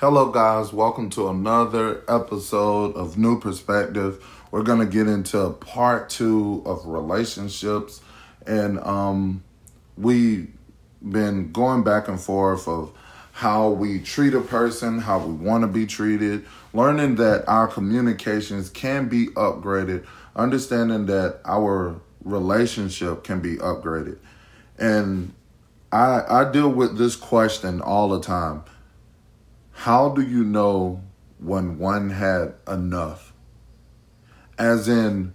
Hello, guys. Welcome to another episode of New Perspective. We're going to get into part two of relationships. And um, we've been going back and forth of how we treat a person, how we want to be treated, learning that our communications can be upgraded, understanding that our relationship can be upgraded. And I, I deal with this question all the time how do you know when one had enough? As in,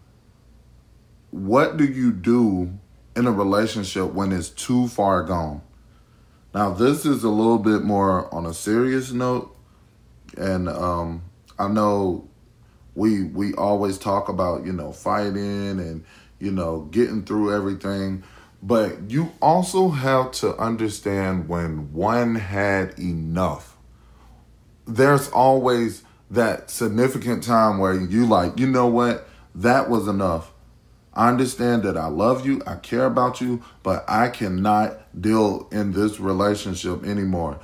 what do you do in a relationship when it's too far gone? Now, this is a little bit more on a serious note, and um, I know we we always talk about you know fighting and you know getting through everything, but you also have to understand when one had enough there's always that significant time where you like, you know what? That was enough. I understand that I love you, I care about you, but I cannot deal in this relationship anymore.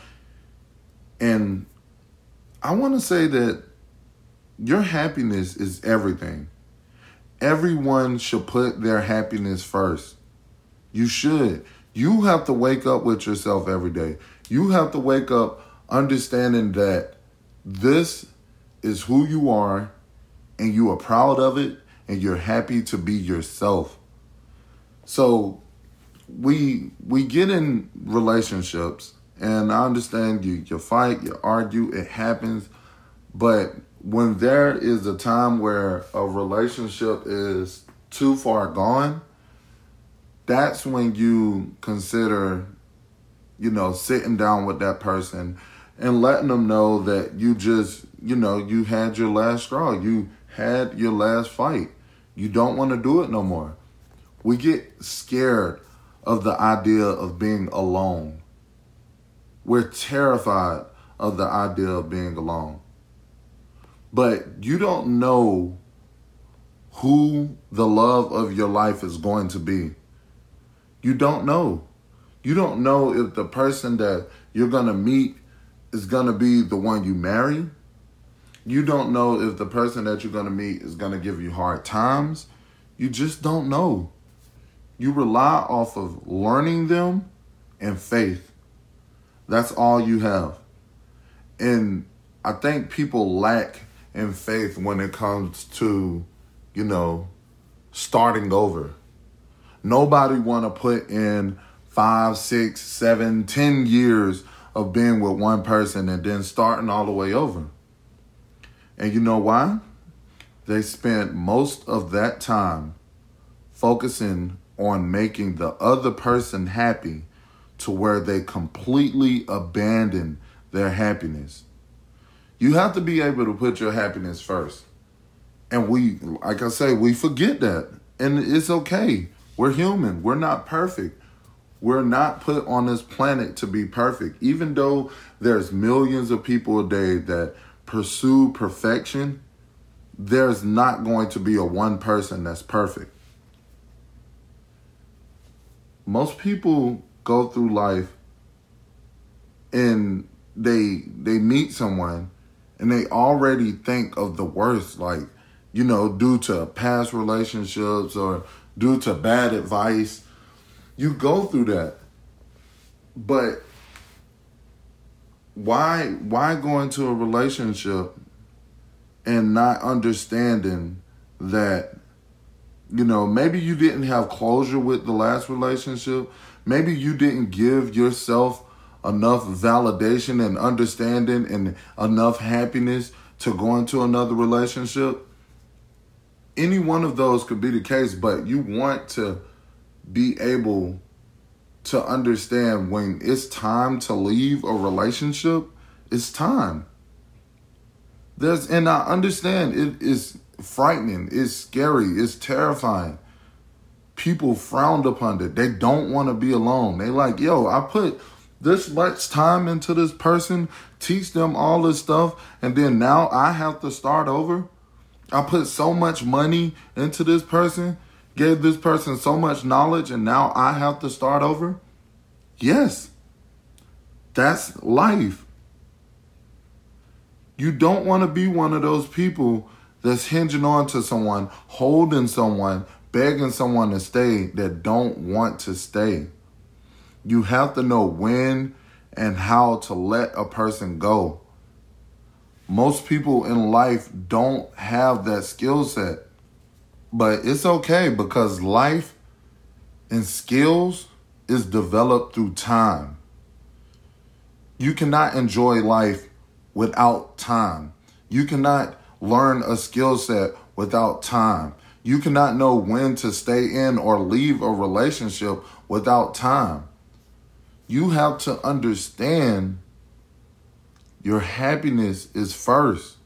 And I want to say that your happiness is everything. Everyone should put their happiness first. You should. You have to wake up with yourself every day. You have to wake up understanding that this is who you are and you are proud of it and you're happy to be yourself. So we we get in relationships and I understand you you fight, you argue, it happens, but when there is a time where a relationship is too far gone, that's when you consider you know sitting down with that person and letting them know that you just, you know, you had your last straw. You had your last fight. You don't want to do it no more. We get scared of the idea of being alone. We're terrified of the idea of being alone. But you don't know who the love of your life is going to be. You don't know. You don't know if the person that you're going to meet is going to be the one you marry. You don't know if the person that you're going to meet is going to give you hard times. You just don't know. You rely off of learning them and faith. That's all you have. And I think people lack in faith when it comes to, you know, starting over. Nobody want to put in five, six, seven, ten years of being with one person and then starting all the way over. And you know why? They spent most of that time focusing on making the other person happy to where they completely abandon their happiness. You have to be able to put your happiness first. And we, like I say, we forget that. And it's okay. We're human. We're not perfect. We're not put on this planet to be perfect. Even though there's millions of people a day that pursue perfection, there's not going to be a one person that's perfect. Most people go through life and they they meet someone and they already think of the worst like you know due to past relationships or due to bad advice you go through that. But why why go into a relationship and not understanding that you know, maybe you didn't have closure with the last relationship. Maybe you didn't give yourself enough validation and understanding and enough happiness to go into another relationship. Any one of those could be the case, but you want to be able to understand when it's time to leave a relationship, it's time. There's and I understand it is frightening, it's scary, it's terrifying. People frowned upon it. They don't want to be alone. They like, yo, I put this much time into this person, teach them all this stuff, and then now I have to start over. I put so much money into this person gave this person so much knowledge and now I have to start over? Yes. That's life. You don't want to be one of those people that's hinging on to someone, holding someone, begging someone to stay that don't want to stay. You have to know when and how to let a person go. Most people in life don't have that skill set. But it's okay because life and skills is developed through time. You cannot enjoy life without time. You cannot learn a skill set without time. You cannot know when to stay in or leave a relationship without time. You have to understand your happiness is first.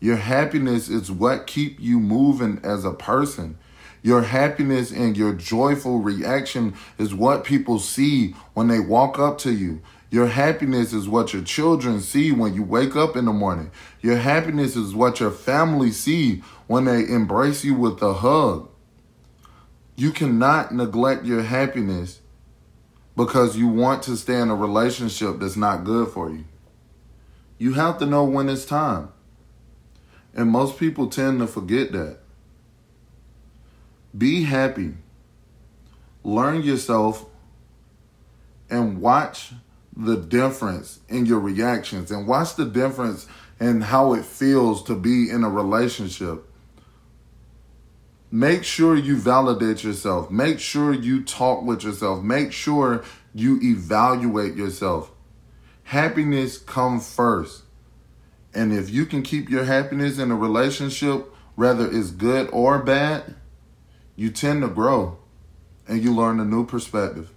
Your happiness is what keep you moving as a person. Your happiness and your joyful reaction is what people see when they walk up to you. Your happiness is what your children see when you wake up in the morning. Your happiness is what your family see when they embrace you with a hug. You cannot neglect your happiness because you want to stay in a relationship that's not good for you. You have to know when it's time. And most people tend to forget that. Be happy. Learn yourself and watch the difference in your reactions and watch the difference in how it feels to be in a relationship. Make sure you validate yourself. Make sure you talk with yourself. Make sure you evaluate yourself. Happiness comes first. And if you can keep your happiness in a relationship, whether it's good or bad, you tend to grow and you learn a new perspective.